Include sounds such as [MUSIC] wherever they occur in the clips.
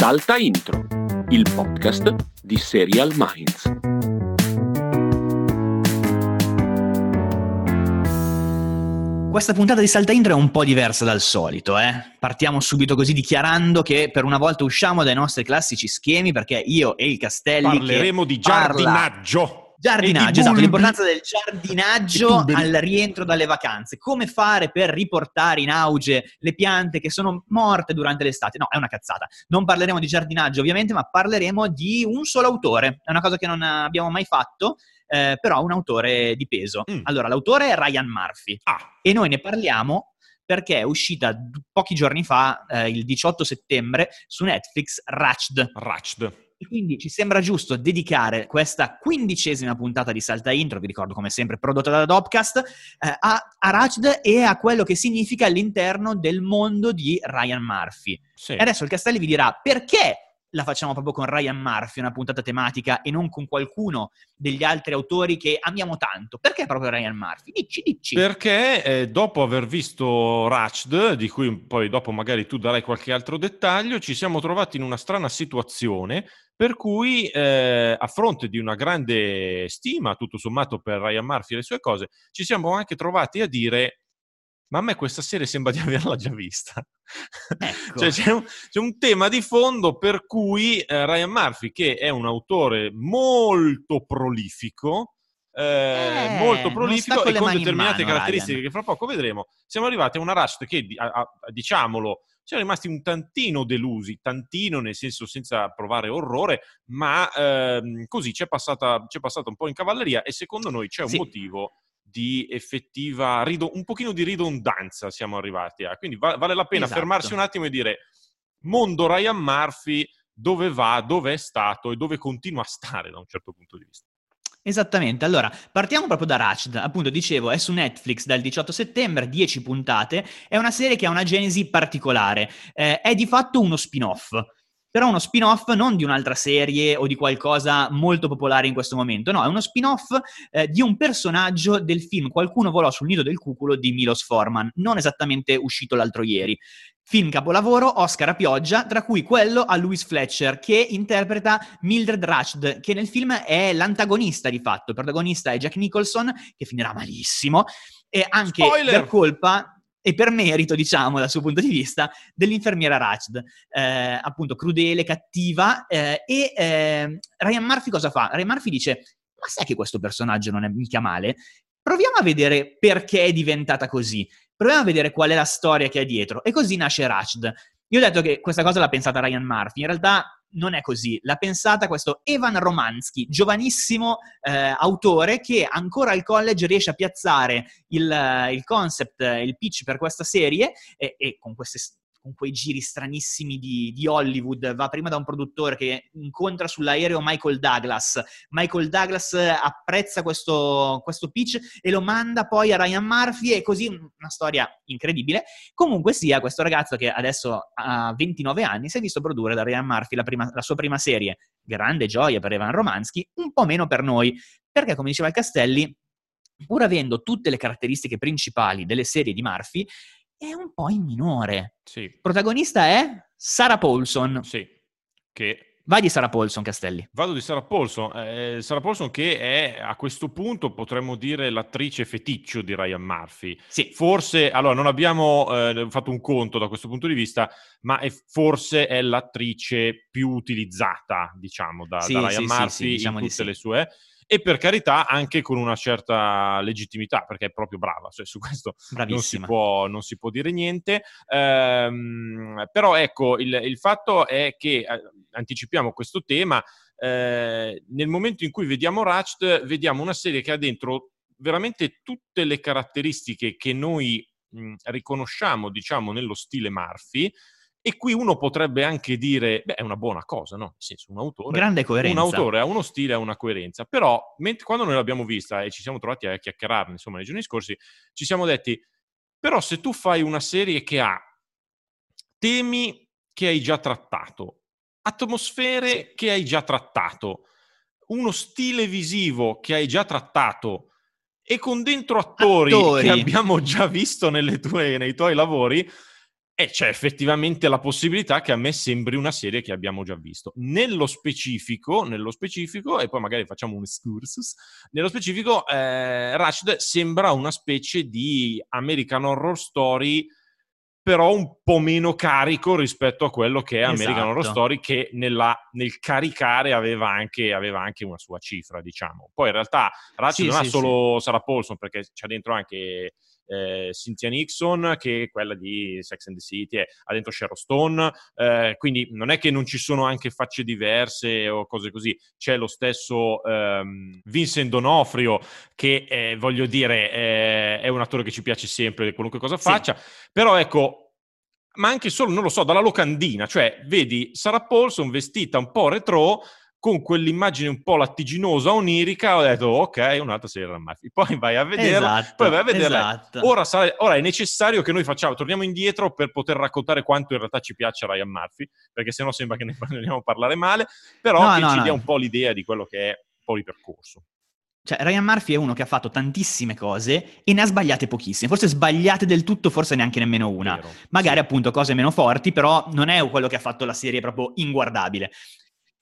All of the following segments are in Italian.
Salta Intro, il podcast di Serial Minds. Questa puntata di Salta Intro è un po' diversa dal solito, eh? Partiamo subito così dichiarando che per una volta usciamo dai nostri classici schemi perché io e il Castelli parleremo di giardinaggio. Parla... Giardinaggio, esatto, l'importanza del giardinaggio al rientro dalle vacanze. Come fare per riportare in auge le piante che sono morte durante l'estate? No, è una cazzata. Non parleremo di giardinaggio ovviamente, ma parleremo di un solo autore. È una cosa che non abbiamo mai fatto eh, però un autore di peso. Mm. Allora, l'autore è Ryan Murphy ah. e noi ne parliamo perché è uscita pochi giorni fa, eh, il 18 settembre, su Netflix Ratched. Ratched. E quindi ci sembra giusto dedicare questa quindicesima puntata di Salta Intro, vi ricordo come sempre prodotta da Dopcast, eh, a, a Ratched e a quello che significa all'interno del mondo di Ryan Murphy. Sì. E adesso il Castelli vi dirà perché la facciamo proprio con Ryan Murphy, una puntata tematica, e non con qualcuno degli altri autori che amiamo tanto. Perché proprio Ryan Murphy? Dici, dici. Perché eh, dopo aver visto Ratched, di cui poi dopo magari tu darai qualche altro dettaglio, ci siamo trovati in una strana situazione per cui eh, a fronte di una grande stima, tutto sommato, per Ryan Murphy e le sue cose, ci siamo anche trovati a dire ma a me questa serie sembra di [LAUGHS] averla già vista. [LAUGHS] Ecco. cioè, c'è, un, c'è, un, tema di fondo per cui eh, Ryan Murphy, che è un autore molto prolifico, eh, eh, molto prolifico e con determinate mano, caratteristiche Ryan. che fra poco vedremo, siamo arrivati a una Rust che, a, a, diciamolo, siamo rimasti un tantino delusi, tantino nel senso senza provare orrore, ma ehm, così c'è passata, c'è passata un po' in cavalleria e secondo noi c'è un sì. motivo di effettiva, un pochino di ridondanza siamo arrivati a. Quindi vale la pena esatto. fermarsi un attimo e dire, mondo Ryan Murphy, dove va, dove è stato e dove continua a stare da un certo punto di vista. Esattamente, allora partiamo proprio da Ratched, appunto dicevo è su Netflix dal 18 settembre, 10 puntate, è una serie che ha una genesi particolare, eh, è di fatto uno spin-off, però uno spin-off non di un'altra serie o di qualcosa molto popolare in questo momento, no, è uno spin-off eh, di un personaggio del film Qualcuno volò sul nido del cuculo di Milos Forman, non esattamente uscito l'altro ieri. Film capolavoro, Oscar a pioggia, tra cui quello a Louis Fletcher, che interpreta Mildred Ratched, che nel film è l'antagonista di fatto. Il protagonista è Jack Nicholson, che finirà malissimo, e anche Spoiler! per colpa e per merito, diciamo, dal suo punto di vista, dell'infermiera Rachd, eh, appunto crudele, cattiva, eh, e eh, Ryan Murphy cosa fa? Ryan Murphy dice, ma sai che questo personaggio non è mica male? Proviamo a vedere perché è diventata così, proviamo a vedere qual è la storia che è dietro, e così nasce Rachd. Io ho detto che questa cosa l'ha pensata Ryan Murphy, in realtà non è così. L'ha pensata questo Evan Romansky, giovanissimo eh, autore che ancora al college riesce a piazzare il, il concept, il pitch per questa serie e, e con queste con quei giri stranissimi di, di, Hollywood, va prima da un produttore che incontra sull'aereo Michael Douglas, Michael Douglas apprezza questo, questo pitch e lo manda poi a Ryan Murphy e così una storia incredibile. Comunque sia, questo ragazzo che adesso ha 29 anni si è visto produrre da Ryan Murphy la, prima, la sua prima serie, grande gioia per Evan Romansky, un po' meno per noi, perché come diceva il Castelli, pur avendo tutte le caratteristiche principali delle serie di Murphy, è un po' in minore. Sì. Protagonista è Sarah Paulson. Sì, che... Vai di Sarah Paulson, Castelli. Vado di Sarah Paulson. Eh, Sarah Paulson che è a questo punto, potremmo dire, l'attrice feticcio di Ryan Murphy. Sì. Forse, allora, non abbiamo eh, fatto un conto da questo punto di vista, ma è, forse è l'attrice più utilizzata, diciamo, da, sì, da Ryan sì, Murphy sì, diciamo in tutte le sue e per carità anche con una certa legittimità perché è proprio brava, cioè, su questo non si, può, non si, può, dire niente. Ehm, però ecco, il, il, fatto è che eh, anticipiamo questo tema, eh, nel momento in cui vediamo Ratched, vediamo una serie che ha dentro veramente tutte le caratteristiche che noi mh, riconosciamo, diciamo, nello stile Murphy, e qui uno potrebbe anche dire, beh, è una buona cosa, no? Nel senso, un autore, Grande coerenza. Un autore ha uno stile, ha una coerenza. Però, mentre, quando noi l'abbiamo vista e ci siamo trovati a chiacchierarne, insomma, nei giorni scorsi, ci siamo detti, però se tu fai una serie che ha temi che hai già trattato, atmosfere che hai già trattato, uno stile visivo che hai già trattato e con dentro attori, attori. che abbiamo già visto tue, nei tuoi lavori, e c'è effettivamente la possibilità che a me sembri una serie che abbiamo già visto. Nello specifico, nello specifico e poi magari facciamo un excursus, nello specifico eh, Rashid sembra una specie di American Horror Story però un po' meno carico rispetto a quello che è American esatto. Horror Story, che nella, nel caricare aveva anche, aveva anche, una sua cifra, diciamo. Poi in realtà Ratchet sì, non sì, ha solo sì. Sarah Paulson, perché c'è dentro anche eh, Cynthia Nixon, che quella di Sex and the City, eh, ha dentro Sharon Stone, eh, quindi non è che non ci sono anche facce diverse o cose così, c'è lo stesso ehm, Vincent Donofrio, che eh, voglio dire è un attore che ci piace sempre, qualunque cosa faccia, sì. però ecco, ma anche solo, non lo so, dalla locandina, cioè vedi Sarah Paulson vestita un po' retro, con quell'immagine un po' lattiginosa, onirica, ho detto ok, un'altra serie Murphy. Poi vai a vederla, esatto, poi vai a vederla. Esatto. Ora, sarà, ora, è necessario che noi facciamo, torniamo indietro per poter raccontare quanto in realtà ci piace Ryan Murphy, perché sennò sembra che ne [LAUGHS] vogliamo parlare male, però no, che no, ci no. dia un po' l'idea di quello che è un po' il percorso. Cioè, Ryan Murphy è uno che ha fatto tantissime cose e ne ha sbagliate pochissime. Forse sbagliate del tutto, forse neanche nemmeno una. Vero, Magari sì. appunto cose meno forti, però non è quello che ha fatto la serie proprio inguardabile.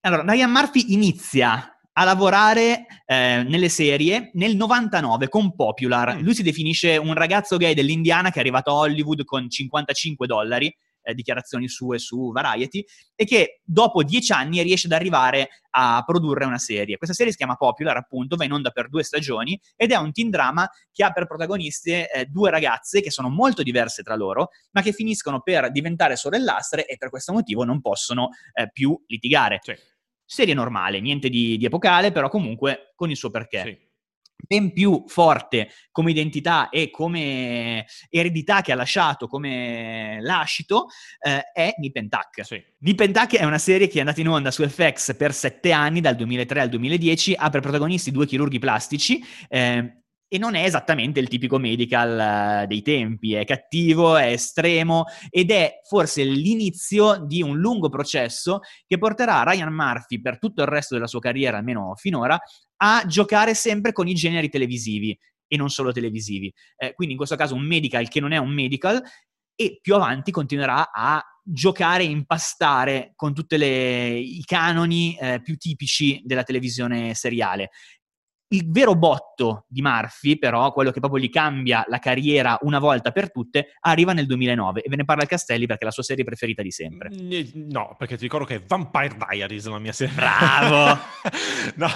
Allora, Ryan Murphy inizia a lavorare eh, nelle serie nel 99 con Popular. Mm. Lui si definisce un ragazzo gay dell'Indiana che è arrivato a Hollywood con 55 dollari, eh, dichiarazioni sue su Variety, e che dopo dieci anni riesce ad arrivare a produrre una serie. Questa serie si chiama Popular, appunto, va in onda per due stagioni ed è un teen drama che ha per protagoniste eh, due ragazze che sono molto diverse tra loro, ma che finiscono per diventare sorellastre e per questo motivo non possono eh, più litigare. Sì serie normale, niente di, di epocale, però comunque con il suo perché. Sì. Ben più forte come identità e come eredità che ha lasciato come lascito eh, è Nip and Tuck. Sì. Nip and Tuck è una serie che è andata in onda su FX per sette anni, dal 2003 al 2010, ha per protagonisti due chirurghi plastici. Eh, e non è esattamente il tipico medical uh, dei tempi, è cattivo, è estremo ed è forse l'inizio di un lungo processo che porterà Ryan Murphy per tutto il resto della sua carriera, almeno finora, a giocare sempre con i generi televisivi e non solo televisivi. Eh, quindi in questo caso un medical che non è un medical e più avanti continuerà a giocare e impastare con tutti i canoni eh, più tipici della televisione seriale. Il vero botto di Murphy, però, quello che proprio gli cambia la carriera una volta per tutte, arriva nel 2009 e ve ne parla il Castelli perché è la sua serie preferita di sempre. Mm, no, perché ti ricordo che è Vampire Diaries la mia serie. Bravo! [LAUGHS] no,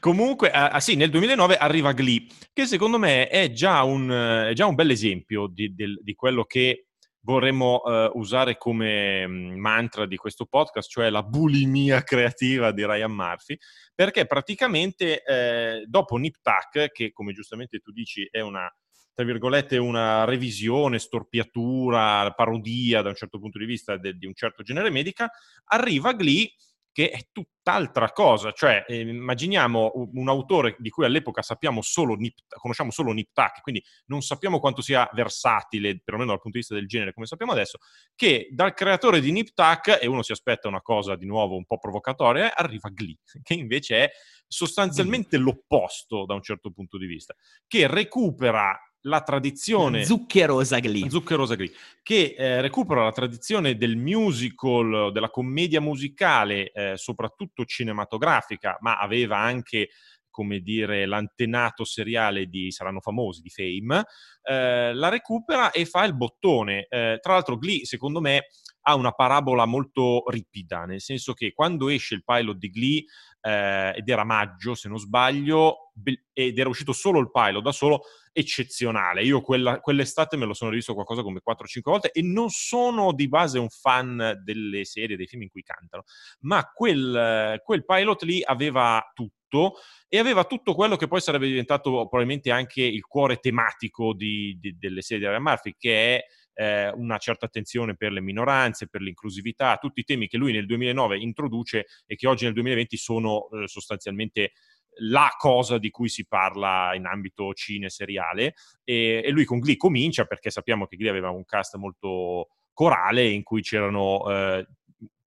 comunque, ah, ah, sì, nel 2009 arriva Glee, che secondo me è già un, è già un bel esempio di, di, di quello che vorremmo uh, usare come mm, mantra di questo podcast, cioè la bulimia creativa di Ryan Murphy, perché praticamente eh, dopo Nip Tuck, che come giustamente tu dici è una, tra virgolette, una revisione, storpiatura, parodia da un certo punto di vista de- di un certo genere medica, arriva Glee che è tutt'altra cosa. Cioè, eh, immaginiamo un, un, autore di cui all'epoca sappiamo solo Nip, conosciamo solo Nip Tuck, quindi non sappiamo quanto sia versatile, perlomeno dal punto di vista del genere, come sappiamo adesso, che dal creatore di Nip Tuck, e uno si aspetta una cosa di nuovo un po' provocatoria, arriva Glee, [LAUGHS] che invece è sostanzialmente l'opposto da un certo punto di vista, che recupera la tradizione zuccherosa Glee, zuccherosa Glee che eh, recupera la tradizione del musical, della commedia musicale, eh, soprattutto cinematografica, ma aveva anche come dire, l'antenato seriale di Saranno Famosi, di Fame, eh, la recupera e fa il bottone. Eh, tra l'altro Glee, secondo me, ha una parabola molto ripida, nel senso che quando esce il pilot di Glee, eh, ed era maggio se non sbaglio, ed era uscito solo il pilot da solo, eccezionale. Io quella, quell'estate me lo sono rivisto qualcosa come 4-5 volte e non sono di base un fan delle serie, dei film in cui cantano, ma quel, quel pilot lì aveva tutto e aveva tutto quello che poi sarebbe diventato probabilmente anche il cuore tematico di, di, delle serie di Ryan Murphy, che è eh, una certa attenzione per le minoranze, per l'inclusività, tutti i temi che lui nel 2009 introduce e che oggi nel 2020 sono eh, sostanzialmente la cosa di cui si parla in ambito cine seriale. E, e, lui con Glee comincia perché sappiamo che Glee aveva un cast molto corale in cui c'erano eh,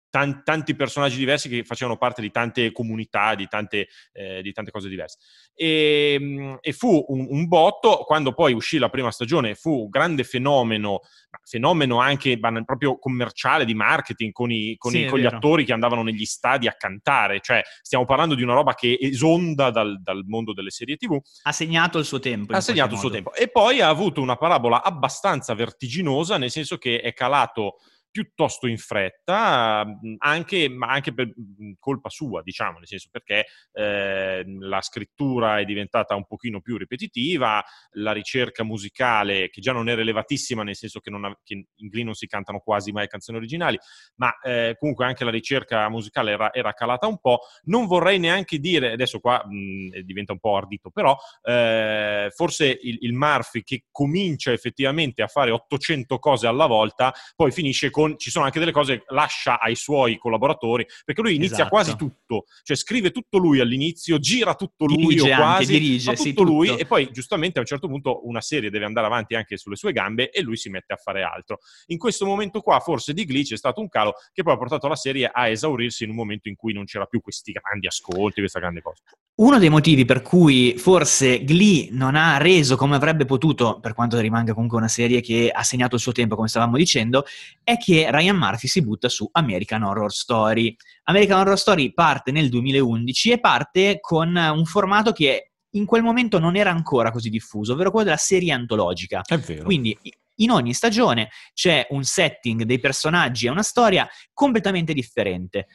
tan- tanti personaggi diversi che facevano parte di tante comunità, di tante, eh, di tante cose diverse. E, ehm, e fu un, un, botto, quando poi uscì la prima stagione, fu un grande fenomeno, fenomeno anche proprio commerciale, di marketing, con, i, con, sì, i, con gli attori che andavano negli stadi a cantare, cioè stiamo parlando di una roba che esonda dal, dal mondo delle serie tv. Ha segnato il suo tempo. Ha segnato il suo tempo. E poi ha avuto una parabola abbastanza vertiginosa, nel senso che è calato piuttosto in fretta, anche, ma anche per colpa sua, diciamo, nel senso perché eh, la scrittura è diventata un pochino più ripetitiva, la ricerca musicale, che già non è elevatissima, nel senso che, ha, che in Glee non si cantano quasi mai canzoni originali, ma eh, comunque anche la ricerca musicale era, era, calata un po'. Non vorrei neanche dire, adesso qua mh, diventa un po' ardito, però eh, forse il, il Murphy che comincia effettivamente a fare 800 cose alla volta, poi finisce con ci sono anche delle cose che lascia ai suoi collaboratori, perché lui inizia esatto. quasi tutto, cioè scrive tutto lui all'inizio, gira tutto lui dirige o quasi, anche, dirige, tutto, sì, tutto lui e poi giustamente a un certo punto una serie deve andare avanti anche sulle sue gambe e lui si mette a fare altro. In questo momento qua forse di Glee c'è stato un calo che poi ha portato la serie a esaurirsi in un momento in cui non c'era più questi grandi ascolti, questa grande cosa. Uno dei motivi per cui forse Glee non ha reso come avrebbe potuto, per quanto rimanga comunque una serie che ha segnato il suo tempo, come stavamo dicendo, è che Ryan Murphy si butta su American Horror Story. American Horror Story parte nel 2011 e parte con un formato che in quel momento non era ancora così diffuso, ovvero quello della serie antologica. È vero. Quindi in ogni stagione c'è un setting dei personaggi e una storia completamente differente.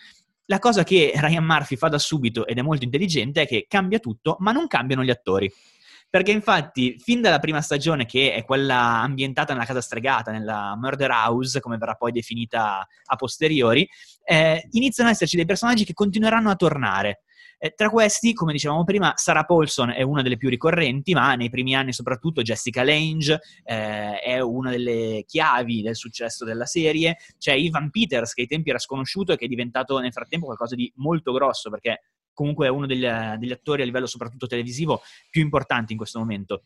La cosa che Ryan Murphy fa da subito ed è molto intelligente è che cambia tutto, ma non cambiano gli attori. Perché infatti, fin dalla prima stagione, che è quella ambientata nella casa stregata, nella Murder House, come verrà poi definita a posteriori, eh, iniziano ad esserci dei personaggi che continueranno a tornare. Eh, tra questi, come dicevamo prima, Sarah Paulson è una delle più ricorrenti, ma nei primi anni soprattutto Jessica Lange eh, è una delle chiavi del successo della serie. C'è Ivan Peters, che ai tempi era sconosciuto e che è diventato nel frattempo qualcosa di molto grosso, perché comunque è uno degli, degli attori a livello soprattutto televisivo più importanti in questo momento.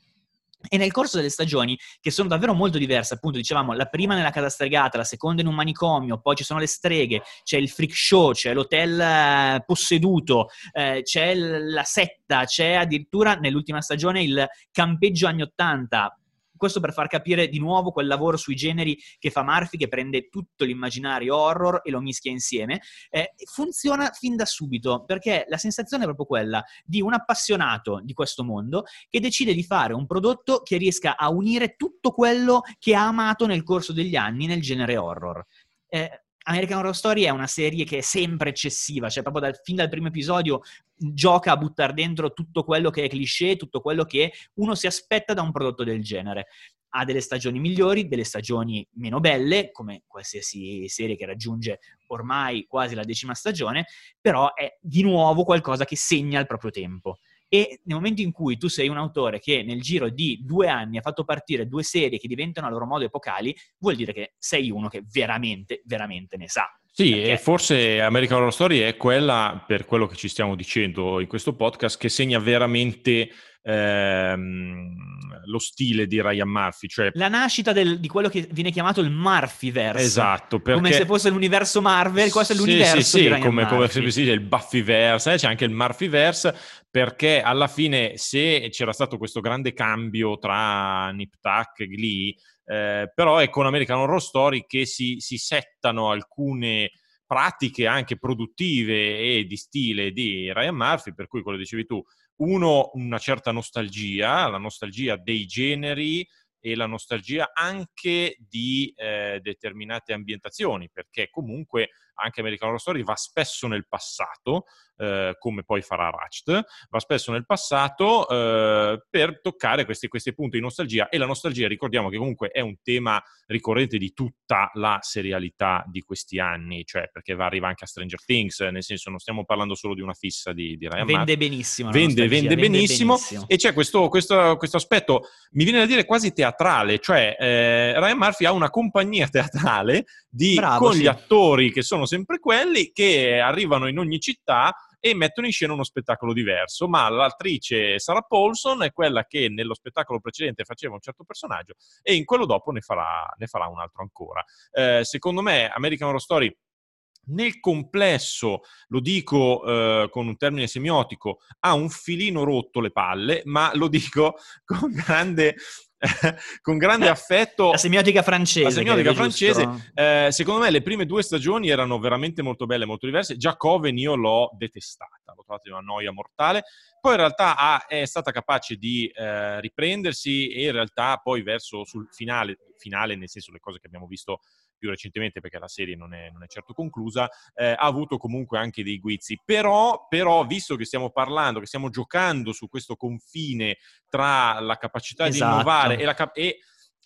E nel corso delle stagioni, che sono davvero molto diverse, appunto dicevamo, la prima nella casa stregata, la seconda in un manicomio, poi ci sono le streghe, c'è il freak show, c'è l'hotel eh, posseduto, eh, c'è la setta, c'è addirittura nell'ultima stagione il campeggio anni 80, questo per far capire di nuovo quel lavoro sui generi che fa Murphy, che prende tutto l'immaginario horror e lo mischia insieme. Eh, funziona fin da subito, perché la sensazione è proprio quella di un appassionato di questo mondo che decide di fare un prodotto che riesca a unire tutto quello che ha amato nel corso degli anni nel genere horror. Eh, American Horror Story è una serie che è sempre eccessiva, cioè proprio dal, fin dal primo episodio gioca a buttare dentro tutto quello che è cliché, tutto quello che uno si aspetta da un prodotto del genere. Ha delle stagioni migliori, delle stagioni meno belle, come qualsiasi serie che raggiunge ormai quasi la decima stagione, però è di nuovo qualcosa che segna il proprio tempo. E nel momento in cui tu sei un autore che nel giro di due anni ha fatto partire due serie che diventano a loro modo epocali, vuol dire che sei uno che veramente, veramente ne sa. Sì, perché... e forse American Horror Story è quella, per quello che ci stiamo dicendo in questo podcast, che segna veramente ehm, lo stile di Ryan Murphy. Cioè... La nascita del, di quello che viene chiamato il Murphyverse. Esatto. Perché... Come se fosse l'universo Marvel, questo è l'universo sì, sì, sì, come, come si dice il Buffyverse, eh? c'è anche il Murphyverse, perché alla fine se c'era stato questo grande cambio tra Nip Tuck e Glee, eh, però è con American Horror Story che si, si settano alcune pratiche anche produttive e di stile di Ryan Murphy, per cui quello dicevi tu, uno, una certa nostalgia, la nostalgia dei generi e la nostalgia anche di eh, determinate ambientazioni, perché comunque anche American Horror Story va spesso nel passato, eh, come poi farà Ratched, va spesso nel passato eh, per toccare questi, questi, punti di nostalgia. E la nostalgia ricordiamo che comunque è un tema ricorrente di tutta la serialità di questi anni, cioè perché va, arriva anche a Stranger Things, nel senso non stiamo parlando solo di una fissa di, di Ryan Vende benissimo. Vende, vende, vende benissimo, benissimo, e c'è questo, questo, questo, aspetto, mi viene da dire quasi teatrale, cioè eh, Ryan Murphy ha una compagnia teatrale di, Bravo, con sì. gli attori che sono sempre quelli che arrivano in ogni città e mettono in scena uno spettacolo diverso, ma l'attrice Sarah Paulson è quella che nello spettacolo precedente faceva un certo personaggio e in quello dopo ne farà, ne farà un altro ancora. Eh, secondo me American Horror Story nel complesso, lo dico eh, con un termine semiotico, ha un filino rotto le palle, ma lo dico [LAUGHS] con grande [LAUGHS] con grande affetto. La semiotica francese. La semiotica francese. Eh, secondo me le prime due stagioni erano veramente molto belle, molto diverse. Già Coven io l'ho detestata, l'ho trovata una noia mortale. Poi in realtà ha, è stata capace di eh, riprendersi e in realtà poi verso sul finale, finale nel senso le cose che abbiamo visto più recentemente perché la serie non è, non è certo conclusa, eh, ha avuto comunque anche dei guizzi. Però, però, visto che stiamo parlando, che stiamo giocando su questo confine tra la capacità esatto. di innovare e la, cap- e,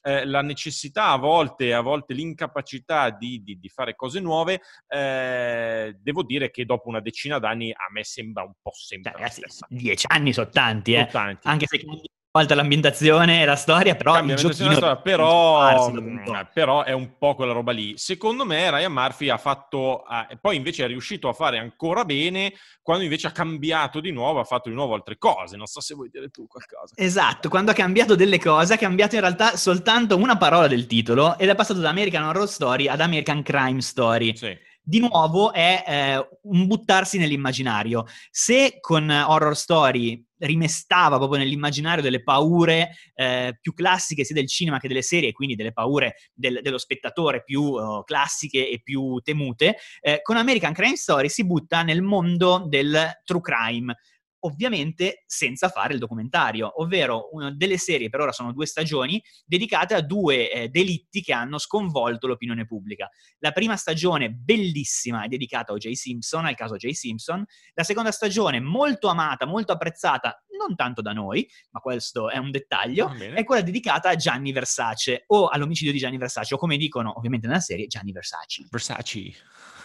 eh, la necessità a volte, a volte l'incapacità di, di, di fare cose nuove, eh, devo dire che dopo una decina d'anni a me sembra un po' sempre Ragazzi, Dieci anni sono tanti, eh? sono tanti. anche se volta l'ambientazione e la storia, però Cambia il giochino... Storia, però, mm, però, è un po' quella roba lì. Secondo me Ryan Murphy ha fatto, eh, poi invece è riuscito a fare ancora bene quando invece ha cambiato di nuovo, ha fatto di nuovo altre cose. Non so se vuoi dire tu qualcosa. Esatto, quando ha cambiato delle cose, ha cambiato in realtà soltanto una parola del titolo ed è passato da American Horror Story ad American Crime Story. Sì di nuovo è eh, un buttarsi nell'immaginario. Se con Horror Story rimestava proprio nell'immaginario delle paure eh, più classiche sia del cinema che delle serie, quindi delle paure del, dello spettatore più uh, classiche e più temute, eh, con American Crime Story si butta nel mondo del true crime ovviamente senza fare il documentario, ovvero una delle serie, per ora sono due stagioni, dedicate a due eh, delitti che hanno sconvolto l'opinione pubblica. La prima stagione, bellissima, è dedicata a O.J. Simpson, al caso O.J. Simpson. La seconda stagione, molto amata, molto apprezzata, non tanto da noi, ma questo è un dettaglio, è quella dedicata a Gianni Versace, o all'omicidio di Gianni Versace, o come dicono ovviamente nella serie, Gianni Versace. Versace.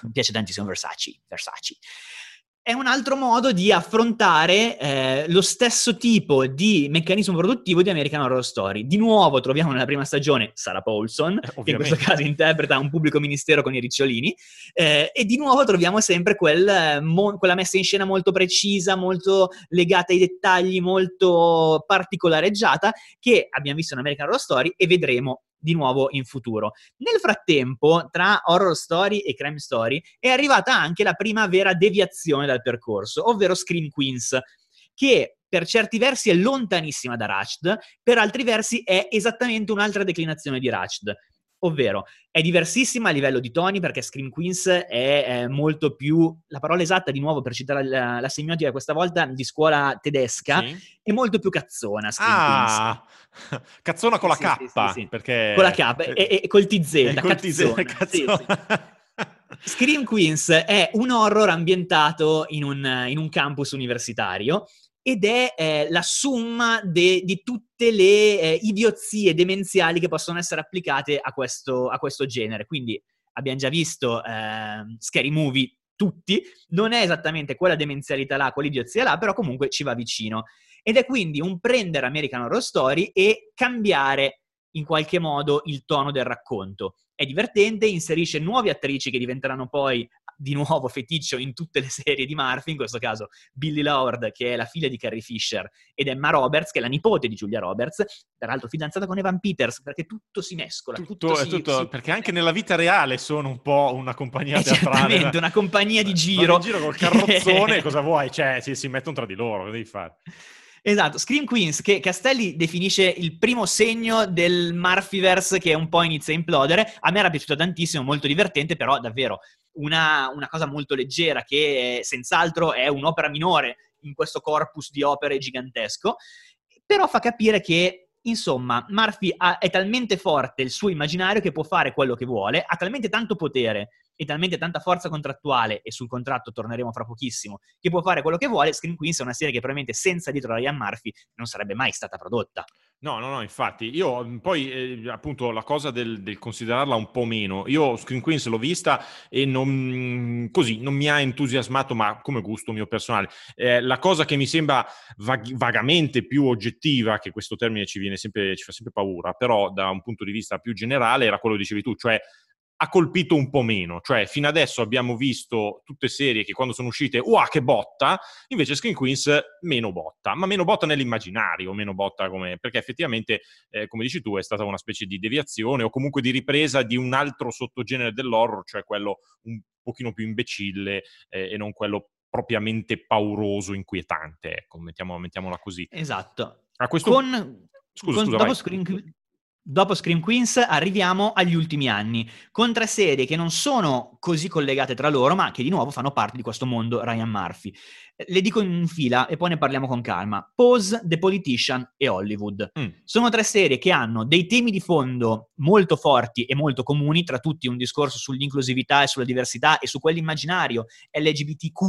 Mi piace tantissimo Versace. Versace è un altro modo di affrontare eh, lo stesso tipo di meccanismo produttivo di American Horror Story. Di nuovo troviamo nella prima stagione Sarah Paulson, eh, che in questo caso interpreta un pubblico ministero con i ricciolini, eh, e di nuovo troviamo sempre quel, mo- quella messa in scena molto precisa, molto legata ai dettagli, molto particolareggiata, che abbiamo visto in American Horror Story e vedremo di nuovo in futuro. Nel frattempo, tra horror story e crime story, è arrivata anche la prima vera deviazione dal percorso, ovvero Scream Queens, che per certi versi è lontanissima da Ratched, per altri versi è esattamente un'altra declinazione di Ratched ovvero è diversissima a livello di toni perché Scream Queens è, è molto più, la parola esatta di nuovo per citare la, la semiotica questa volta di scuola tedesca, sì. è molto più cazzona Scream ah, Queens. [LAUGHS] cazzona con la K, sì, sì, perché... Con la K e, e col TZ, col cazzona. TZ, [LAUGHS] cazzona. Scream Queens è un horror ambientato in un, in un campus universitario ed è eh, la summa de, di tutte le eh, idiozie demenziali che possono essere applicate a questo, a questo genere. Quindi abbiamo già visto eh, Scary Movie tutti, non è esattamente quella demenzialità là, quell'idiozia là, però comunque ci va vicino. Ed è quindi un prendere American Horror Story e cambiare in qualche modo il tono del racconto. È divertente, inserisce nuove attrici che diventeranno poi di nuovo feticcio in tutte le serie di Murphy, in questo caso Billy Lord, che è la figlia di Carrie Fisher, ed Emma Roberts, che è la nipote di Giulia Roberts, peraltro fidanzata con Evan Peters, perché tutto si mescola. Tutto, tutto, si, tutto si... perché anche nella vita reale sono un po' una compagnia teatrale. [LAUGHS] Una compagnia di giro. in giro col carrozzone, [LAUGHS] cosa vuoi? Cioè, si, si mettono tra di loro, cosa devi fare? Esatto, Scream Queens, che Castelli definisce il primo segno del Murphyverse che un po' inizia a implodere. A me era piaciuto tantissimo, molto divertente, però davvero una, una cosa molto leggera che senz'altro è un'opera minore in questo corpus di opere gigantesco, però fa capire che Insomma, Murphy ha, è talmente forte il suo immaginario che può fare quello che vuole, ha talmente tanto potere e talmente tanta forza contrattuale, e sul contratto torneremo fra pochissimo, che può fare quello che vuole, Scream Queens è una serie che probabilmente senza dietro Ryan Murphy non sarebbe mai stata prodotta. No, no, no, infatti, io mhmm, poi eh, appunto la cosa del, del, considerarla un po' meno, io Screen Queens l'ho vista e non, così, non mi ha entusiasmato, ma come gusto mio personale. Eh, la cosa che mi sembra vag- vagamente più oggettiva, che questo termine ci, viene sempre, ci fa sempre paura, però da un punto di vista più generale era quello che dicevi tu, cioè ha colpito un po' meno, cioè fino adesso abbiamo visto tutte serie che quando sono uscite, wow che botta, invece Screen Queens meno botta, ma meno botta nell'immaginario, meno botta come, perché effettivamente, eh, come dici tu, è stata una specie di deviazione o comunque di ripresa di un altro sottogenere dell'horror, cioè quello un pochino più imbecille eh, e non quello propriamente pauroso, inquietante, ecco, mettiamo, mettiamola così. Esatto. A questo... Con... Scusa, con, scusa, dopo vai. Screen, Dopo Scream Queens arriviamo agli ultimi anni, con tre serie che non sono così collegate tra loro, ma che di nuovo fanno parte di questo mondo Ryan Murphy. Le dico in fila e poi ne parliamo con calma. Pose, The Politician e Hollywood. Mm. Sono tre serie che hanno dei temi di fondo molto forti e molto comuni, tra tutti un discorso sull'inclusività e sulla diversità e su quell'immaginario LGBTQ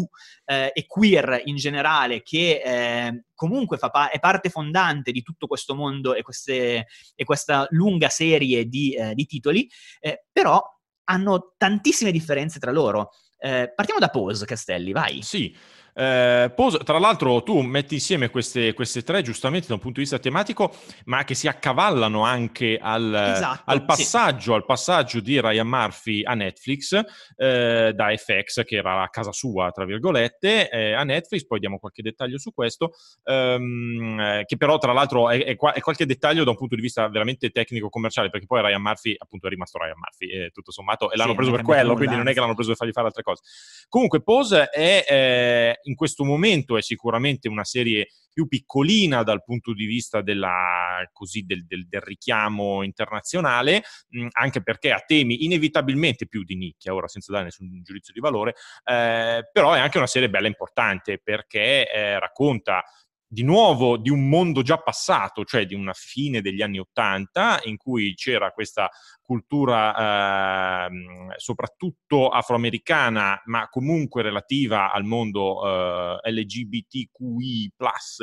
eh, e queer in generale che eh, comunque pa- è parte fondante di tutto questo mondo e, queste, e questa lunga serie di, eh, di titoli, eh, però hanno tantissime differenze tra loro. Eh, partiamo da Pose, Castelli, vai. Sì. Eh, Pose, tra l'altro tu metti insieme queste, queste, tre giustamente da un punto di vista tematico, ma che si accavallano anche al, esatto, al, passaggio, sì. al passaggio, di Ryan Murphy a Netflix eh, da FX, che era a casa sua, tra virgolette, eh, a Netflix, poi diamo qualche dettaglio su questo, ehm, che però tra l'altro è, è, è, qualche dettaglio da un punto di vista veramente tecnico-commerciale, perché poi Ryan Murphy appunto è rimasto Ryan Murphy, eh, tutto sommato, e l'hanno sì, preso per quello, quindi non è che l'hanno preso per fargli fare altre cose. Comunque Pose è eh, in questo momento è sicuramente una serie più piccolina dal punto di vista della, così, del, del, del, richiamo internazionale, mh, anche perché ha temi inevitabilmente più di nicchia, ora senza dare nessun giudizio di valore, eh, però è anche una serie bella importante perché eh, racconta di nuovo di un mondo già passato, cioè di una fine degli anni Ottanta, in cui c'era questa cultura eh, soprattutto afroamericana, ma comunque relativa al mondo eh, LGBTQI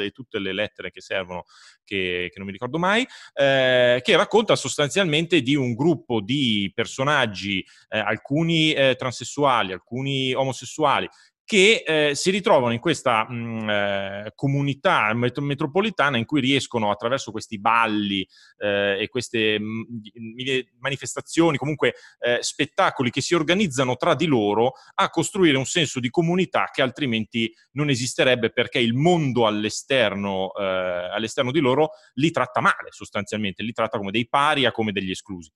e tutte le lettere che servono, che, che non mi ricordo mai, eh, che racconta sostanzialmente di un gruppo di personaggi, eh, alcuni eh, transessuali, alcuni omosessuali, che eh, si ritrovano in questa mh, eh, comunità met- metropolitana in cui riescono attraverso questi balli eh, e queste mh, manifestazioni, comunque eh, spettacoli che si organizzano tra di loro a costruire un senso di comunità che altrimenti non esisterebbe perché il mondo all'esterno, eh, all'esterno di loro li tratta male sostanzialmente, li tratta come dei paria, come degli esclusi.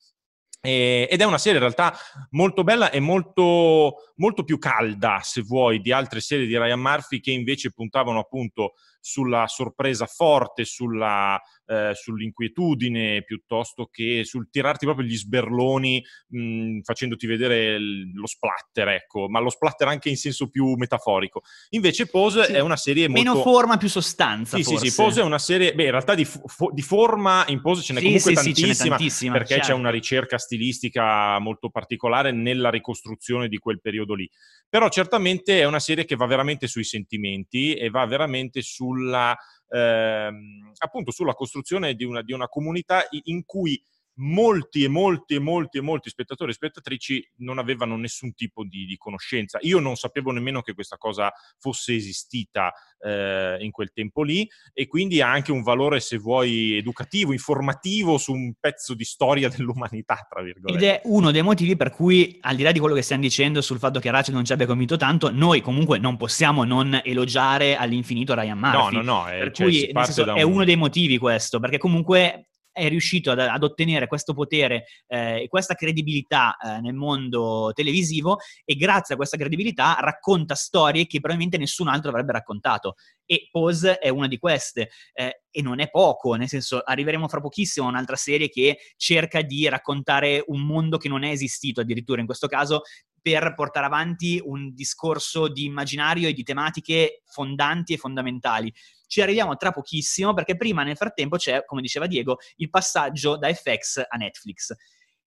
Eh, ed è una serie in realtà molto bella e molto, molto più calda, se vuoi, di altre serie di Ryan Murphy che invece puntavano appunto sulla sorpresa forte, sulla, eh, sull'inquietudine, piuttosto che sul tirarti proprio gli sberloni mh, facendoti vedere l- lo splatter, ecco, ma lo splatter anche in senso più metaforico. Invece Pose sì. è una serie molto... Meno forma, più sostanza, Sì, forse. sì, sì, Pose è una serie... Beh, in realtà di, fo- di forma in Pose ce n'è sì, comunque sì, tantissima, sì, tantissima, perché certo. c'è una ricerca stilistica molto particolare nella ricostruzione di quel periodo lì. Però certamente è una serie che va veramente sui sentimenti e va veramente sulla, ehm, appunto sulla costruzione di una, di una comunità in cui molti e molti e molti e molti spettatori e spettatrici non avevano nessun tipo di, di, conoscenza. Io non sapevo nemmeno che questa cosa fosse esistita eh, in quel tempo lì e quindi ha anche un valore, se vuoi, educativo, informativo su un pezzo di storia [LAUGHS] dell'umanità, tra virgolette. Ed è uno dei motivi per cui, al di là di quello che stiamo dicendo sul fatto che Ratchet non ci abbia convinto tanto, noi comunque non possiamo non elogiare all'infinito Ryan Murphy. No, no, no. Per cioè, cui, senso, un... è uno dei motivi questo, perché comunque è riuscito ad, ad ottenere questo potere eh, e questa credibilità eh, nel mondo televisivo e grazie a questa credibilità racconta storie che probabilmente nessun altro avrebbe raccontato. E Pose è una di queste eh, e non è poco, nel senso arriveremo fra pochissimo a un'altra serie che cerca di raccontare un mondo che non è esistito addirittura. In questo caso per portare avanti un discorso di immaginario e di tematiche fondanti e fondamentali. Ci arriviamo tra pochissimo perché prima nel frattempo c'è, come diceva Diego, il passaggio da FX a Netflix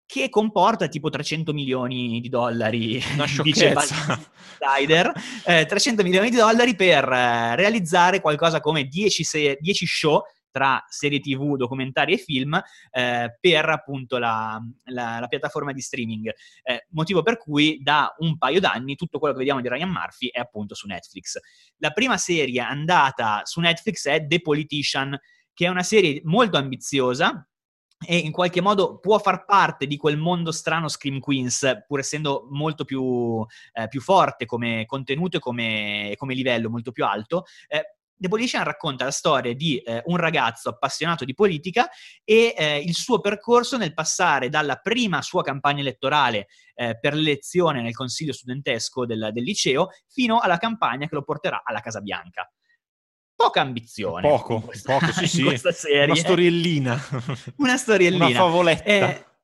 che comporta tipo 300 milioni di dollari, Una [LAUGHS] dice sciocchezza. Insider, eh, 300 milioni di dollari per eh, realizzare qualcosa come 10, se- 10 show tra serie tv, documentari e film eh, per appunto la, la, la, piattaforma di streaming. Eh, motivo per cui da un paio d'anni tutto quello che vediamo di Ryan Murphy è appunto su Netflix. La prima serie andata su Netflix è The Politician, che è una serie molto ambiziosa, e in qualche modo può far parte di quel mondo strano Scream Queens, pur essendo molto più, eh, più forte come contenuto e come, come, livello, molto più alto. Eh, The Politician racconta la storia di eh, un ragazzo appassionato di politica e eh, il suo percorso nel passare dalla prima sua campagna elettorale eh, per l'elezione nel consiglio studentesco del, del, liceo fino alla campagna che lo porterà alla Casa Bianca. Poca ambizione. Poco, questa, poco, sì, [LAUGHS] sì. Una storiellina. Una storiellina. Una favoletta.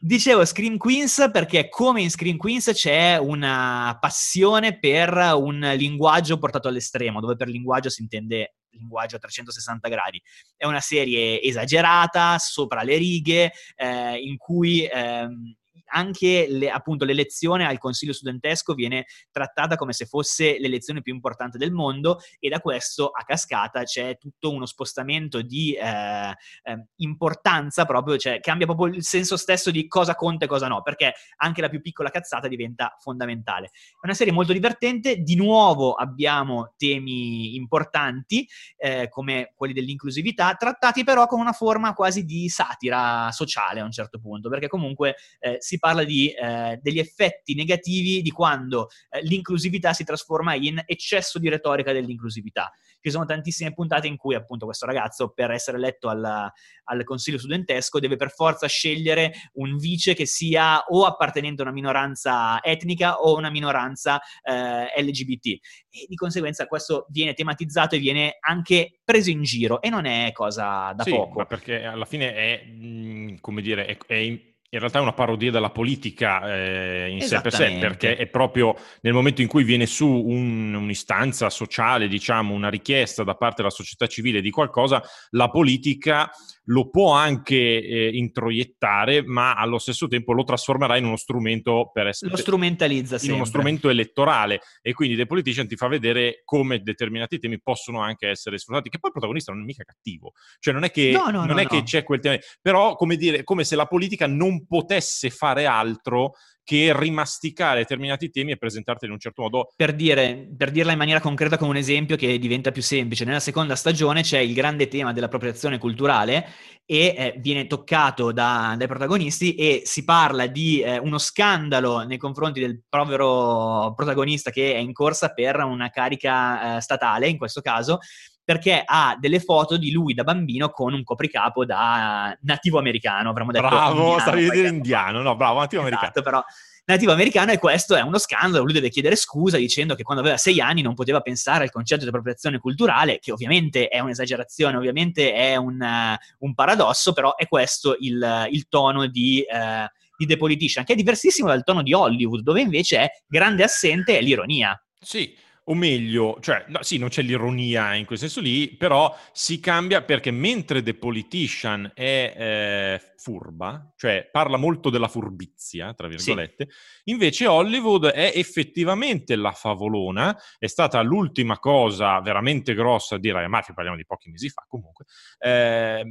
Eh, Dicevo Scream Queens perché come in Scream Queens c'è una passione per un linguaggio portato all'estremo, dove per linguaggio si intende linguaggio a 360 gradi. È una serie esagerata, sopra le righe, eh, in cui ehm, anche le, appunto l'elezione al consiglio studentesco viene trattata come se fosse l'elezione più importante del mondo e da questo a cascata c'è tutto uno spostamento di eh, eh, importanza proprio, cioè cambia proprio il senso stesso di cosa conta e cosa no, perché anche la più piccola cazzata diventa fondamentale. È una serie molto divertente, di nuovo abbiamo temi importanti eh, come quelli dell'inclusività, trattati però con una forma quasi di satira sociale a un certo punto, perché comunque eh, si parla di, eh, degli effetti negativi di quando eh, l'inclusività si trasforma in eccesso di retorica dell'inclusività. Ci sono tantissime puntate in cui appunto questo ragazzo per essere eletto al, al consiglio studentesco deve per forza scegliere un vice che sia o appartenente a una minoranza etnica o una minoranza eh, LGBT e di conseguenza questo viene tematizzato e viene anche preso in giro e non è cosa da sì, poco. Ma perché alla fine è, mh, come dire, è, è in realtà è una parodia della politica eh, in sé per sé, perché è proprio nel momento in cui viene su un, un'istanza sociale, diciamo, una richiesta da parte della società civile di qualcosa, la politica lo può anche eh, introiettare, ma allo stesso tempo lo trasformerà in uno strumento per essere... Lo strumentalizza in sempre. uno strumento elettorale. E quindi The Politician ti fa vedere come determinati temi possono anche essere sfruttati, che poi il protagonista non è mica cattivo, cioè non è che, no, no, non no, è che c'è quel tema, però come dire, come se la politica non potesse fare altro che rimasticare determinati temi e presentarteli in un certo modo. Per, dire, per dirla in maniera concreta con un esempio che diventa più semplice, nella seconda stagione c'è il grande tema dell'appropriazione culturale e eh, viene toccato da, dai protagonisti e si parla di eh, uno scandalo nei confronti del povero protagonista che è in corsa per una carica eh, statale, in questo caso, perché ha delle foto di lui da bambino con un copricapo da nativo americano, avremmo detto. Bravo, stavi a dire indiano, no, bravo, nativo esatto, americano. però nativo americano e questo è uno scandalo, lui deve chiedere scusa dicendo che quando aveva sei anni non poteva pensare al concetto di appropriazione culturale, che ovviamente è un'esagerazione, ovviamente è un, uh, un paradosso, però è questo il, il tono di... Uh, di The Politician, che è diversissimo dal tono di Hollywood, dove invece è grande assente è l'ironia. Sì, o meglio, cioè, no, sì, non c'è l'ironia in quel senso lì, però si cambia perché mentre The Politician è eh, furba, cioè parla molto della furbizia, tra virgolette, sì. invece Hollywood è effettivamente la favolona, è stata l'ultima cosa veramente grossa di Ryan Murphy, parliamo di pochi mesi fa comunque, eh,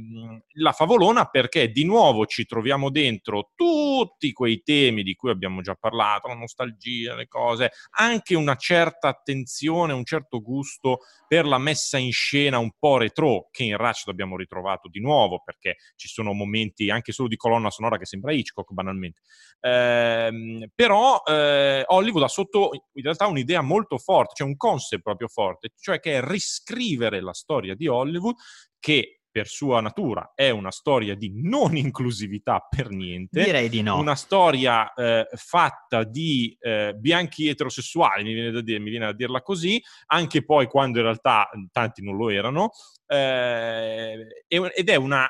la favolona perché di nuovo ci troviamo dentro tutti quei temi di cui abbiamo già parlato, la nostalgia, le cose, anche una certa attenzione, un certo gusto per la messa in scena un po' retro che in Ratchet abbiamo ritrovato di nuovo perché ci sono momenti anche solo di colonna sonora che sembra Hitchcock banalmente. Eh, però eh, Hollywood ha sotto in realtà un'idea molto forte, cioè un concept proprio forte, cioè che è riscrivere la storia di Hollywood che per sua natura è una storia di non inclusività per niente. Direi di no. Una storia eh, fatta di eh, bianchi eterosessuali, mi viene, da dire, mi viene da dirla così, anche poi quando in realtà tanti non lo erano. Eh, ed è una,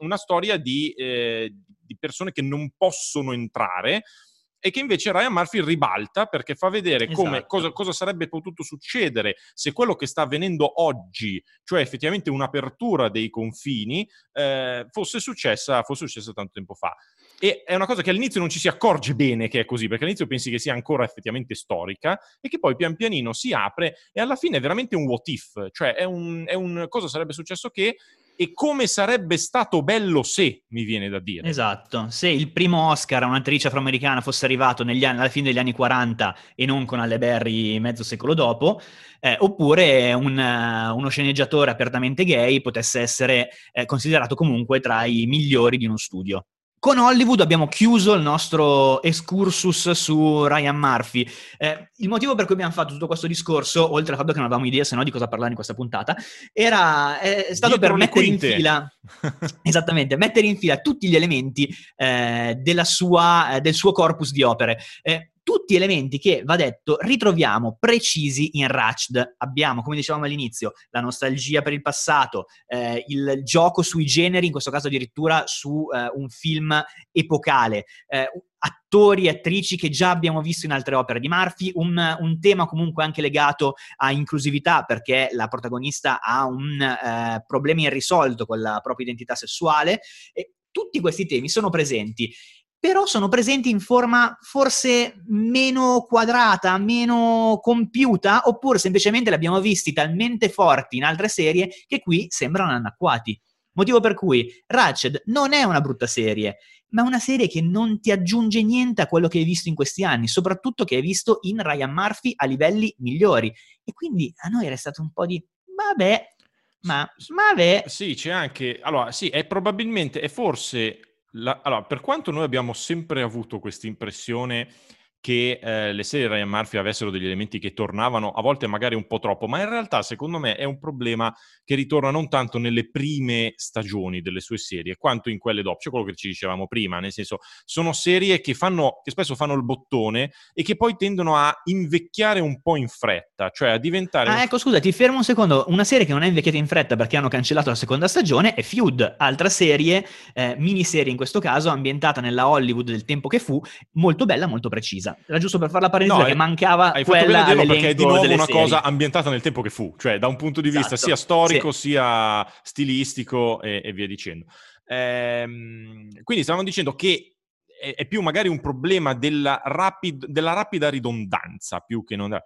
una storia di, eh, di persone che non possono entrare e che invece Ryan Murphy ribalta perché fa vedere esatto. come, cosa, cosa, sarebbe potuto succedere se quello che sta avvenendo oggi, cioè effettivamente un'apertura dei confini, eh, fosse, successa, fosse successa tanto tempo fa. E è una cosa che all'inizio non ci si accorge bene che è così, perché all'inizio pensi che sia ancora effettivamente storica e che poi pian pianino si apre e alla fine è veramente un what if, cioè è un, è un cosa sarebbe successo che e come sarebbe stato bello se, mi viene da dire. Esatto, se il primo Oscar a un'attrice afroamericana fosse arrivato anni, alla fine degli anni 40 e non con Alle Berry mezzo secolo dopo, eh, oppure un, uno sceneggiatore apertamente gay potesse essere eh, considerato comunque tra i migliori di uno studio. Con Hollywood abbiamo chiuso il nostro excursus su Ryan Murphy. Eh, il motivo per cui abbiamo fatto tutto questo discorso, oltre al fatto che non avevamo idea se no di cosa parlare in questa puntata, era, è stato Dietro per mettere quinte. in fila, [LAUGHS] esattamente, mettere in fila tutti gli elementi eh, sua, eh, del suo corpus di opere. Eh, tutti elementi che, va detto, ritroviamo precisi in Ratched. Abbiamo, come dicevamo all'inizio, la nostalgia per il passato, eh, il gioco sui generi, in questo caso addirittura su eh, un film epocale, eh, attori e attrici che già abbiamo visto in altre opere di Murphy, un, un, tema comunque anche legato a inclusività perché la protagonista ha un eh, problema irrisolto con la propria identità sessuale e tutti questi temi sono presenti però sono presenti in forma forse meno quadrata, meno compiuta, oppure semplicemente li abbiamo visti talmente forti in altre serie che qui sembrano anacquati. Motivo per cui Ratched non è una brutta serie, ma è una serie che non ti aggiunge niente a quello che hai visto in questi anni, soprattutto che hai visto in Ryan Murphy a livelli migliori. E quindi a noi era stato un po' di vabbè, ma vabbè. Sì, c'è anche. Allora, sì, è probabilmente, è forse la, allora, per quanto noi abbiamo sempre avuto questa impressione che eh, le serie Ryan Murphy avessero degli elementi che tornavano a volte magari un po' troppo, ma in realtà secondo me è un problema che ritorna non tanto nelle prime stagioni delle sue serie, quanto in quelle dopo, cioè quello che ci dicevamo prima, nel senso sono serie che, fanno, che spesso fanno il bottone e che poi tendono a invecchiare un po' in fretta, cioè a diventare... Ah, ecco, scusa, ti fermo un secondo, una serie che non è invecchiata in fretta perché hanno cancellato la seconda stagione è Feud, altra serie, eh, miniserie in questo caso, ambientata nella Hollywood del tempo che fu, molto bella, molto precisa era giusto per fare la parentesi no, che mancava hai fatto perché è di nuovo una serie. cosa ambientata nel tempo che fu, cioè da un punto di vista esatto, sia storico sì. sia stilistico e, e via dicendo. Ehm, quindi stavamo dicendo che è, è, più magari un problema della, rapid, della rapida ridondanza più che non...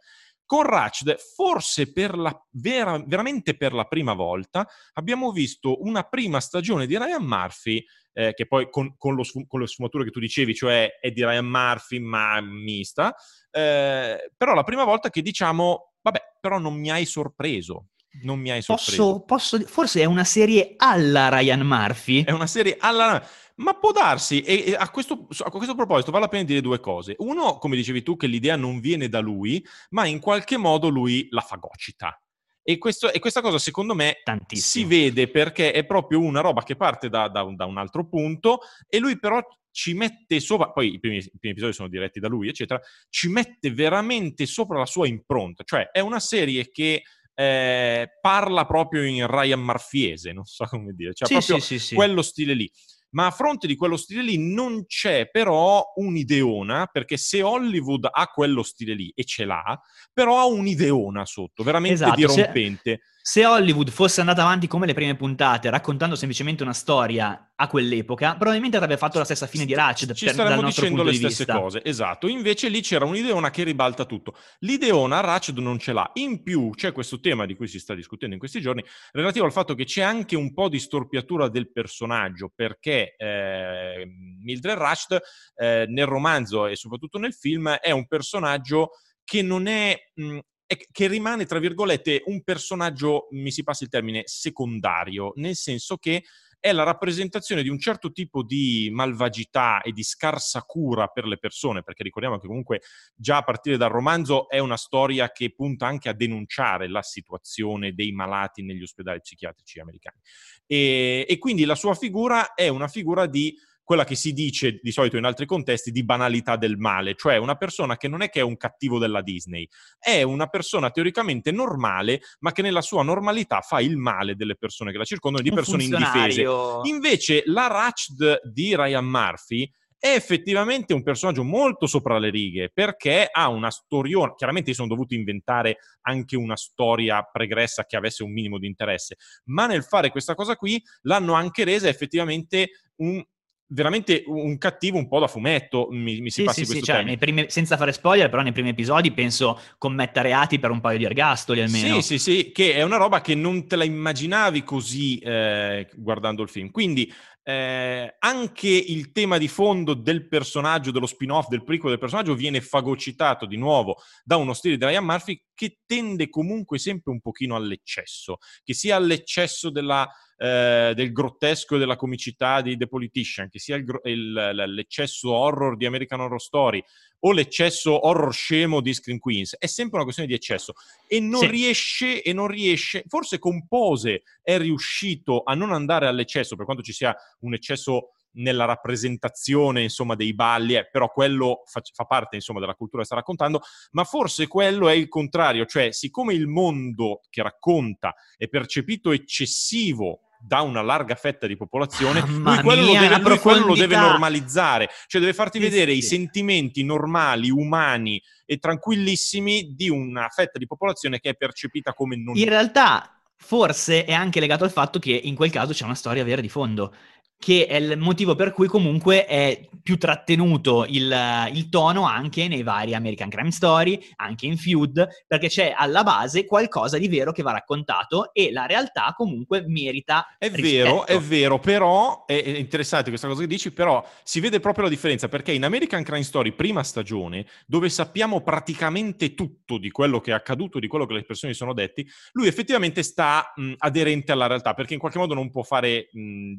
Con Ratched, forse per la, vera, veramente per la prima volta, abbiamo visto una prima stagione di Ryan Murphy eh, che poi con, con, lo, con, le sfumature che tu dicevi, cioè è di Ryan Murphy ma mista, eh, però la prima volta che diciamo, vabbè, però non mi hai sorpreso. Non mi hai sorpreso. Posso, posso, forse è una serie alla Ryan Murphy? È una serie alla... Ma può darsi, e, a, questo, a questo proposito vale la pena dire due cose. Uno, come dicevi tu, che l'idea non viene da lui, ma in qualche modo lui la fagocita. E, questo, e, questa cosa secondo me Tantissimo. si vede perché è proprio una roba che parte da, da, un, da un, altro punto e lui però ci mette sopra, poi i primi, i primi, episodi sono diretti da lui, eccetera, ci mette veramente sopra la sua impronta. Cioè è una serie che eh, parla proprio in Ryan Marfiese, non so come dire, cioè sì, proprio sì, sì, quello stile lì ma a fronte di quello stile lì non c'è però un'ideona, perché se Hollywood ha quello stile lì, e ce l'ha, però ha un'ideona sotto, veramente esatto, dirompente. Se se Hollywood fosse andata avanti come le prime puntate, raccontando semplicemente una storia a quell'epoca, probabilmente avrebbe fatto la stessa fine di Ratched. Ci per, staremmo dicendo le di stesse vista. cose, esatto. Invece lì c'era un'ideona che ribalta tutto. L'ideona Ratched non ce l'ha. In più c'è questo tema di cui si sta discutendo in questi giorni, relativo al fatto che c'è anche un po' di storpiatura del personaggio, perché eh, Mildred Ratched eh, nel romanzo e soprattutto nel film è un personaggio che non è mh, che rimane, tra virgolette, un personaggio, mi si passi il termine, secondario, nel senso che è la rappresentazione di un certo tipo di malvagità e di scarsa cura per le persone, perché ricordiamo che comunque già a partire dal romanzo è una storia che punta anche a denunciare la situazione dei malati negli ospedali psichiatrici americani. E, e quindi la sua figura è una figura di quella che si dice di solito in altri contesti di banalità del male, cioè una persona che non è che è un cattivo della Disney, è una persona teoricamente normale, ma che nella sua normalità fa il male delle persone che la circondano, di un persone indifese. Invece la Ratched di Ryan Murphy è effettivamente un personaggio molto sopra le righe perché ha una storiona. Chiaramente sono dovuti inventare anche una storia pregressa che avesse un minimo di interesse, ma nel fare questa cosa qui l'hanno anche resa effettivamente un veramente un cattivo un po' da fumetto, mi, mi si sì, passi sì, questo sì, cioè, primi, senza fare spoiler, però nei primi episodi penso commetta reati per un paio di ergastoli almeno. Sì, sì, sì, che è una roba che non te la immaginavi così eh, guardando il film. Quindi eh, anche il tema di fondo del personaggio, dello spin-off, del prequel del personaggio viene fagocitato di nuovo da uno stile di Ryan Murphy che tende comunque sempre un pochino all'eccesso, che sia all'eccesso della, eh, del grottesco e della comicità di The Politician, che sia il, il, l'eccesso horror di American Horror Story o l'eccesso horror scemo di Screen Queens, è sempre una questione di eccesso e non sì. riesce, e non riesce, forse con Pose è riuscito a non andare all'eccesso, per quanto ci sia un eccesso nella rappresentazione insomma dei balli, eh, però quello fa, fa, parte insomma della cultura che sta raccontando, ma forse quello è il contrario, cioè siccome il mondo che racconta è percepito eccessivo da una larga fetta di popolazione, [LAUGHS] lui quello, mia, lo, deve, lui quello lo deve normalizzare, cioè deve farti vedere sì. i sentimenti normali, umani e tranquillissimi di una fetta di popolazione che è percepita come non... In realtà forse è anche legato al fatto che in quel caso c'è una storia vera di fondo che è il motivo per cui comunque è più trattenuto il, il, tono anche nei vari American Crime Story, anche in Feud, perché c'è alla base qualcosa di vero che va raccontato e la realtà comunque merita È rispetto. vero, è vero, però è interessante questa cosa che dici, però si vede proprio la differenza perché in American Crime Story prima stagione, dove sappiamo praticamente tutto di quello che è accaduto, di quello che le persone sono detti, lui effettivamente sta mh, aderente alla realtà perché in qualche modo non può fare mh,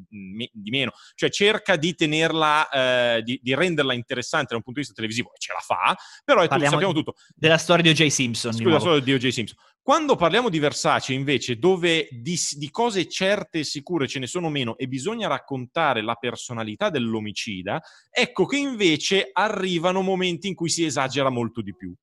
di di meno, cioè cerca di tenerla, eh, di, di, renderla interessante da un punto di vista televisivo e ce la fa, però è tutto, sappiamo tutto. Della storia di O.J. Simpson. Scusa, la storia di O.J. Simpson. Quando parliamo di Versace, invece, dove di, di, cose certe e sicure ce ne sono meno e bisogna raccontare la personalità dell'omicida, ecco che invece arrivano momenti in cui si esagera molto di più.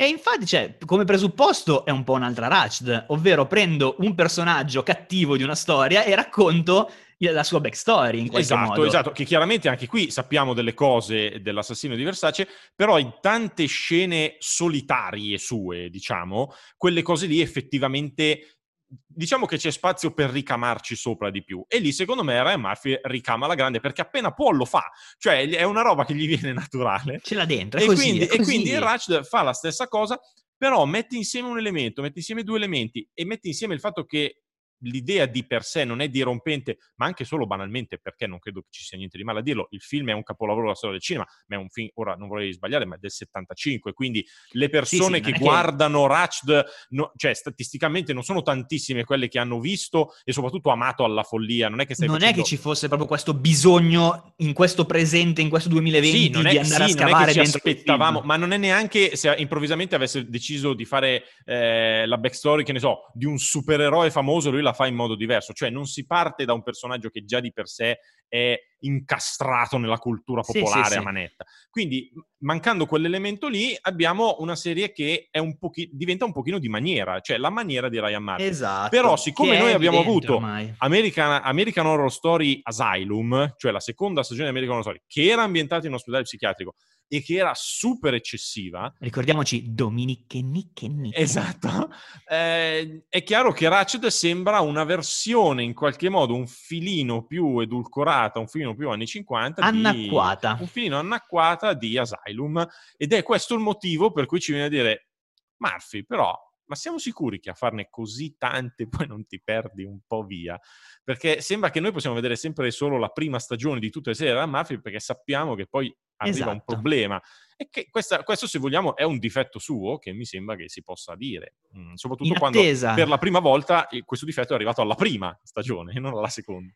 E infatti, cioè, come presupposto è un po' un'altra Ratched, ovvero prendo un personaggio cattivo di una storia e racconto la sua backstory in qualche esatto, modo. Esatto, che chiaramente anche qui sappiamo delle cose dell'assassino di Versace, però in tante scene solitarie sue, diciamo, quelle cose lì effettivamente diciamo che c'è spazio per ricamarci sopra di più. E lì, secondo me, Ryan Murphy ricama la grande perché appena può lo fa. Cioè, è una roba che gli viene naturale. Ce l'ha dentro, e così, quindi, e quindi il Ratched fa la stessa cosa, però mette insieme un elemento, mette insieme due elementi e mette insieme il fatto che l'idea di per sé non è dirompente, ma anche solo banalmente, perché non credo che ci sia niente di male a dirlo, il film è un capolavoro della storia del cinema, ma è un film, ora non vorrei sbagliare, ma è del 75, quindi le persone sì, sì, che guardano che... Ratched, no, cioè statisticamente non sono tantissime quelle che hanno visto e soprattutto amato alla follia, non è che stai Non facendo... è che ci fosse proprio questo bisogno in questo presente, in questo 2020 sì, di è, andare a scavare dentro aspettavamo, ma non è neanche se improvvisamente avesse deciso di fare eh, la backstory, che ne so, di un supereroe famoso, lui la fa in modo diverso, cioè non si parte da un personaggio che già di per sé è incastrato nella cultura popolare sì, sì, a manetta. Quindi, mancando quell'elemento lì, abbiamo una serie che un pochi- diventa un pochino di maniera, cioè la maniera di Ryan Murphy. Esatto. Però, siccome noi abbiamo avuto American, American, Horror Story Asylum, cioè la seconda stagione di American Horror Story, che era ambientata in un ospedale psichiatrico, e che era super eccessiva. Ricordiamoci Dominique Nicche Nicche. Esatto. Eh, è chiaro che Ratchet sembra una versione, in qualche modo, un filino più edulcorata, un filino più anni 50. Annacquata. Di, un filino annacquata di Asylum. Ed è questo il motivo per cui ci viene a dire, Murphy, però ma siamo sicuri che a farne così tante poi non ti perdi un po' via? Perché sembra che noi possiamo vedere sempre solo la prima stagione di tutte le serie della Murphy perché sappiamo che poi arriva esatto. un problema. E che questa, questo, se vogliamo, è un difetto suo che mi sembra che si possa dire. Mm, soprattutto quando per la prima volta questo difetto è arrivato alla prima stagione e non alla seconda.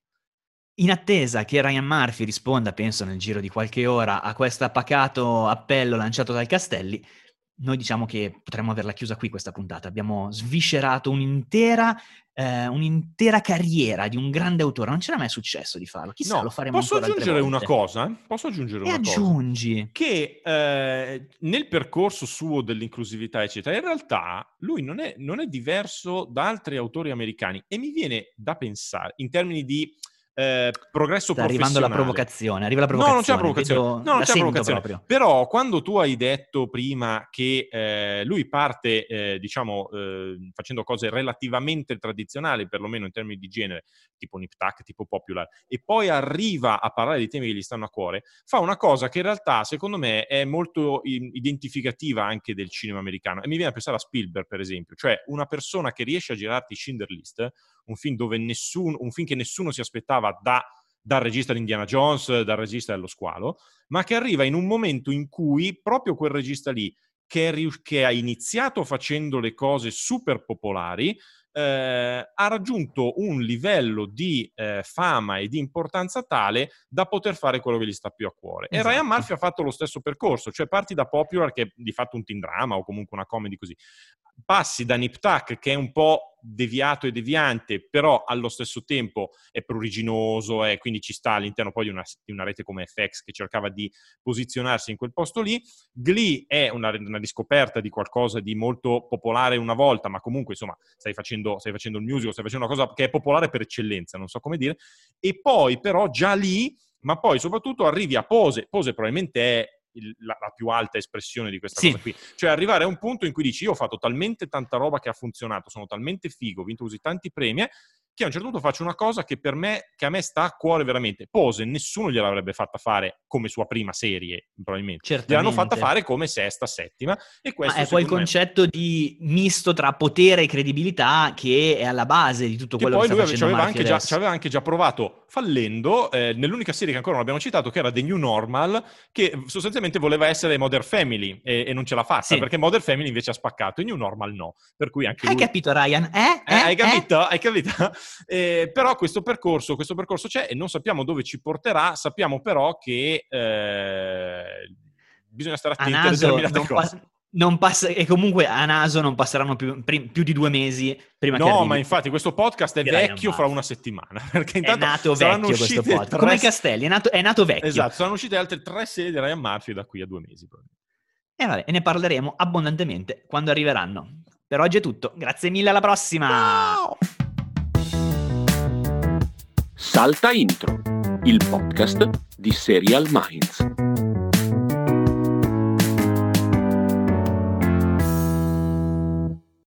In attesa che Ryan Murphy risponda, penso nel giro di qualche ora, a questo pacato appello lanciato dal Castelli, noi diciamo che potremmo averla chiusa qui questa puntata. Abbiamo sviscerato un'intera, eh, un'intera carriera di un grande autore. Non c'era mai successo di farlo. Chissà, no, lo faremo posso aggiungere una cosa? Posso aggiungere e una aggiungi. cosa? Che eh, nel percorso suo dell'inclusività, eccetera, in realtà lui non è, non è diverso da altri autori americani e mi viene da pensare, in termini di eh, progresso Sta arrivando la provocazione, arriva la provocazione. No, non c'è la provocazione. Vedo, no, non c'è provocazione. Proprio. Però quando tu hai detto prima che eh, lui parte, eh, diciamo, eh, facendo cose relativamente tradizionali, perlomeno in termini di genere, tipo Nip Tuck, tipo Popular, e poi arriva a parlare di temi che gli stanno a cuore, fa una cosa che in realtà, secondo me, è molto identificativa anche del cinema americano. E mi viene a pensare a Spielberg, per esempio, cioè una persona che riesce a girarti Schindler List, un film, dove nessuno, un film che nessuno si aspettava da, dal regista di Indiana Jones, dal regista dello squalo, ma che arriva in un momento in cui proprio quel regista lì, che, è, che ha iniziato facendo le cose super popolari, eh, ha raggiunto un livello di eh, fama e di importanza tale da poter fare quello che gli sta più a cuore. Esatto. E Ryan Murphy ha fatto lo stesso percorso, cioè parti da Popular, che è di fatto un teen drama o comunque una comedy così, passi da Nip Tuck, che è un po' deviato e deviante, però allo stesso tempo è pruriginoso e quindi ci sta all'interno poi di una, di una, rete come FX che cercava di posizionarsi in quel posto lì. Glee è una, una, riscoperta di qualcosa di molto popolare una volta, ma comunque insomma stai facendo, stai facendo il musical, stai facendo una cosa che è popolare per eccellenza, non so come dire. E poi però già lì, ma poi soprattutto arrivi a Pose, Pose probabilmente è il, la, la, più alta espressione di questa sì. cosa qui. Cioè arrivare a un punto in cui dici io ho fatto talmente tanta roba che ha funzionato, sono talmente figo, ho vinto così tanti premi, che a un certo punto faccio una cosa che per me, che a me sta a cuore veramente. Pose, nessuno gliel'avrebbe fatta fare come sua prima serie, probabilmente. Certamente. Gliel'hanno fatta fare come sesta, settima. E questo Ma è quel concetto di misto tra potere e credibilità che è alla base di tutto quello che, che sta facendo aveva anche già, ci aveva anche già provato, fallendo, eh, nell'unica serie che ancora non abbiamo citato, che era The New Normal, che sostanzialmente voleva essere Modern Family e, e non ce l'ha fatta, sì. perché Modern Family invece ha spaccato e New Normal no. Per cui anche Hai lui... capito, Ryan? Eh? eh, eh hai capito? Hai capito? Eh, però questo percorso, questo percorso c'è e non sappiamo dove ci porterà, sappiamo però che eh, bisogna stare attenti a, a determinate cose. Pa- non passa, e comunque a naso non passeranno più, più di due mesi prima no, che No, ma infatti questo podcast è vecchio fra una settimana. [LAUGHS] Perché intanto è nato vecchio questo podcast. Tre... Come i castelli, è nato, è nato, vecchio. Esatto, saranno uscite altre tre serie di Ryan Murphy da qui a due mesi. E, vabbè, e ne parleremo abbondantemente quando arriveranno. Per oggi è tutto. Grazie mille, alla prossima! Ciao! Salta Intro, il podcast di Serial Minds.